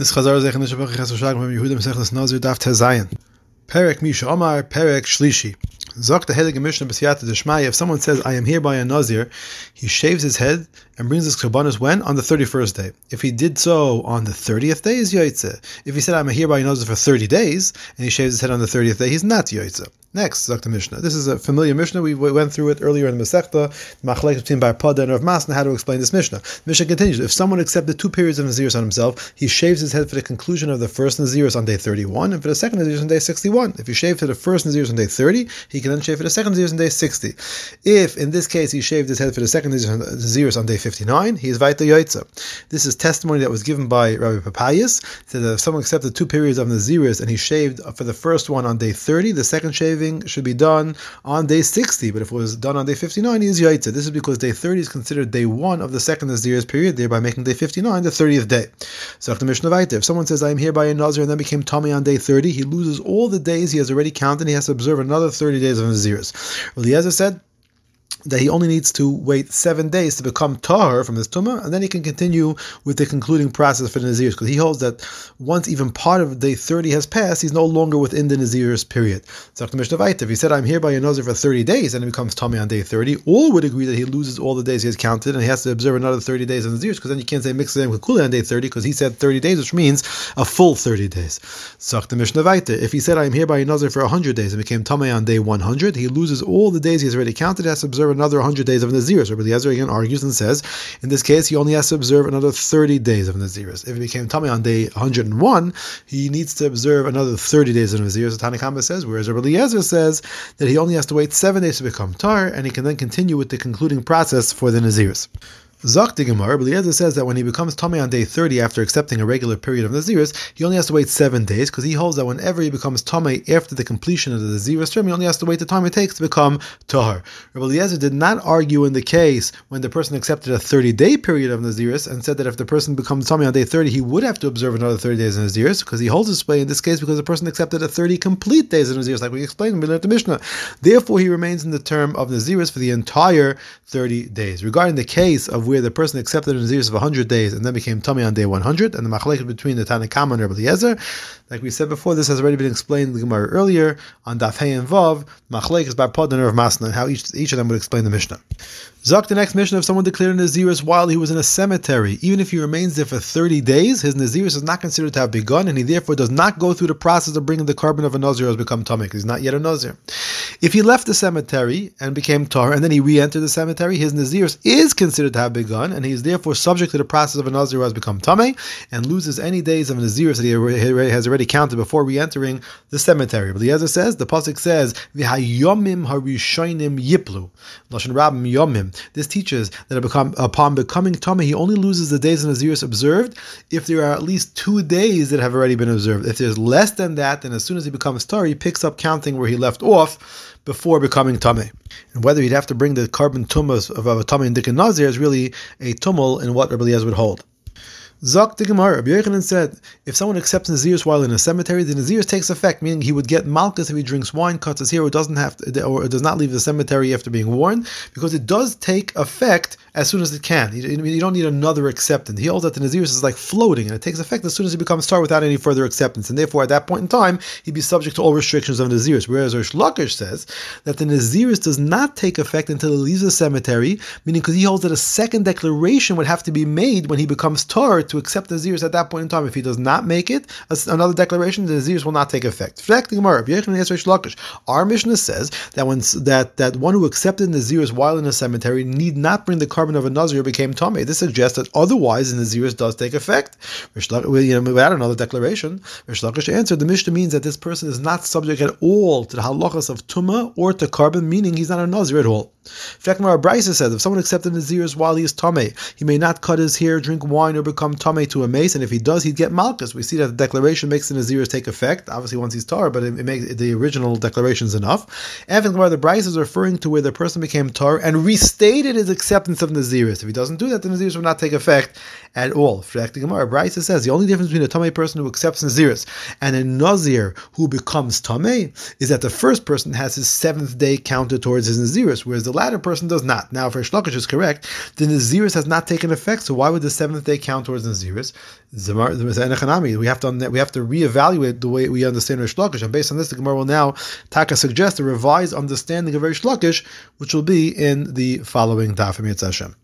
This Chazar Zech Nishabach Ches Shag from Yehuda Mesechus Nazir Daf Tezayin. Perek Misha Omar Perek Shlishi. Zok the Mishnah B'Siyata Deshmai. If someone says, "I am hereby a Nazir," he shaves his head and brings his korbanos when on the thirty-first day. If he did so on the thirtieth day, is yoytze. If he said, "I'm hereby a Nazir for thirty days," and he shaves his head on the thirtieth day, he's not yoytze. Next, the Mishnah. This is a familiar Mishnah. We went through it earlier in the Masechta, Machlek between Bar Pada and Rav Masna, how to explain this Mishnah. Mishnah continues: If someone accepted two periods of Naziris on himself, he shaves his head for the conclusion of the first Naziris on day thirty-one, and for the second Naziris on day sixty-one. If he shaved for the first Naziris on day thirty, he can then shave for the second Naziris on day 60. If, in this case, he shaved his head for the second Naziris on day 59, he is Vaita Yoitza. This is testimony that was given by Rabbi Pappias, that if someone accepted two periods of Naziris and he shaved for the first one on day 30, the second shaving should be done on day 60, but if it was done on day 59, he is Yoitza. This is because day 30 is considered day one of the second Naziris period, thereby making day 59 the 30th day. So the Mishnah Vaita, if someone says, I am here by a Nazir and then became Tommy on day 30, he loses all the days he has already counted he has to observe another 30 days of Naziris. Eliezer said that he only needs to wait seven days to become tahar from his tumah, and then he can continue with the concluding process for the nazirs, because he holds that once even part of day 30 has passed, he's no longer within the nazirs period. So if he said, I'm here by a nazir for 30 days, and it becomes tummy on day 30, all would agree that he loses all the days he has counted, and he has to observe another 30 days of nazirs, because then you can't say mix them with kula on day 30, because he said 30 days, which means a full 30 days. If he said, I'm here by a nazir for 100 days, and became tummy on day 100, he loses all the days he has already counted, He has to observe another 100 days of Naziris. Rabbi Eliezer again argues and says, in this case, he only has to observe another 30 days of Naziris. If he became tummy on day 101, he needs to observe another 30 days of Naziris, Tanna Kamma says, whereas Rabbi Eliezer says that he only has to wait seven days to become tar, and he can then continue with the concluding process for the Naziris. Zok the Gemara, Eliezer says that when he becomes tummy on day 30 after accepting a regular period of Naziris, he only has to wait seven days because he holds that whenever he becomes tummy after the completion of the Naziris term, he only has to wait the time it takes to become Tahar. Rabbi Eliezer did not argue in the case when the person accepted a 30 day period of Naziris and said that if the person becomes tummy on day 30, he would have to observe another 30 days of Naziris because he holds this way in this case because the person accepted a 30 complete days of Naziris, like we explained learned the Mishnah. Therefore, he remains in the term of Naziris for the entire 30 days. Regarding the case of where the person accepted a Naziris of 100 days and then became tummy on day 100, and the machlekes between the Tanna Kamma and Rabbi Eliezer, like we said before, this has already been explained in the Gemara earlier on Daf Hey and Vav, is by Pod of Masna, and how each, each of them would explain the Mishnah. Zok, the next Mishnah, if someone declared a Naziris while he was in a cemetery, even if he remains there for 30 days, his Naziris is not considered to have begun, and he therefore does not go through the process of bringing the korban of a Nazir has become tummy, he's not yet a Nazir. If he left the cemetery and became Tar, and then he re-entered the cemetery, his Naziris is considered to have begun, and he is therefore subject to the process of a Nazir who has become Tameh, and loses any days of Naziris that he has already counted before re-entering the cemetery. But Eliezer says, the Pasuk says, V'hayomim yiplu. Yomim. This teaches that upon becoming Tameh, he only loses the days of Naziris observed if there are at least two days that have already been observed. If there's less than that, then as soon as he becomes Tar, he picks up counting where he left off before becoming Tameh. And whether he'd have to bring the korban tumas of a Tameh and Dikkan Nazir is really a tumul in what Rabbi Eliezer would hold. Zok the Gemara, Rabbi Yochanan said, if someone accepts Naziris while in a cemetery, the Naziris takes effect, meaning he would get Malchus if he drinks wine, cuts his hair, or doesn't have to, or does not leave the cemetery after being warned, because it does take effect as soon as it can. You, don't need another acceptance. He holds that the Naziris is like floating, and it takes effect as soon as he becomes tar without any further acceptance, and therefore at that point in time, he'd be subject to all restrictions of Naziris. Whereas Reish Lakish says that the Naziris does not take effect until he leaves the cemetery, meaning because he holds that a second declaration would have to be made when he becomes tar to accept the Naziris at that point in time. If he does not make it, another declaration, the Naziris will not take effect. Our Mishnah says that when that that one who accepted the Naziris while in a cemetery need not bring the korban of a Nazir became Tomei. This suggests that otherwise the Naziris does take effect. Without another declaration, Reish Lakish answered, the Mishnah means that this person is not subject at all to the halachas of Tuma or to korban, meaning he's not a Nazir at all. Fekmar Brisa says if someone accepted Naziris while he is Tomei, he may not cut his hair, drink wine, or become Tomei to a meis, and if he does, he'd get Malchus. We see that the declaration makes the Naziris take effect, obviously once he's tar, but it, it makes the original declaration is enough. And the Brisa is referring to where the person became tar and restated his acceptance of Naziris. If he doesn't do that, the Naziris will not take effect at all. Gemara Brisa says the only difference between a Tomei person who accepts Naziris and a Nazir who becomes Tomei is that the first person has his seventh day counted towards his Naziris, whereas the latter person does not. Now, if Reish Lakish is correct, then the Naziris has not taken effect, so why would the seventh day count towards the naziris. We have to we have to reevaluate the way we understand Reish Lakish, and based on this, the Gemara will now taka suggest a revised understanding of Reish Lakish, which will be in the following daf Hashem.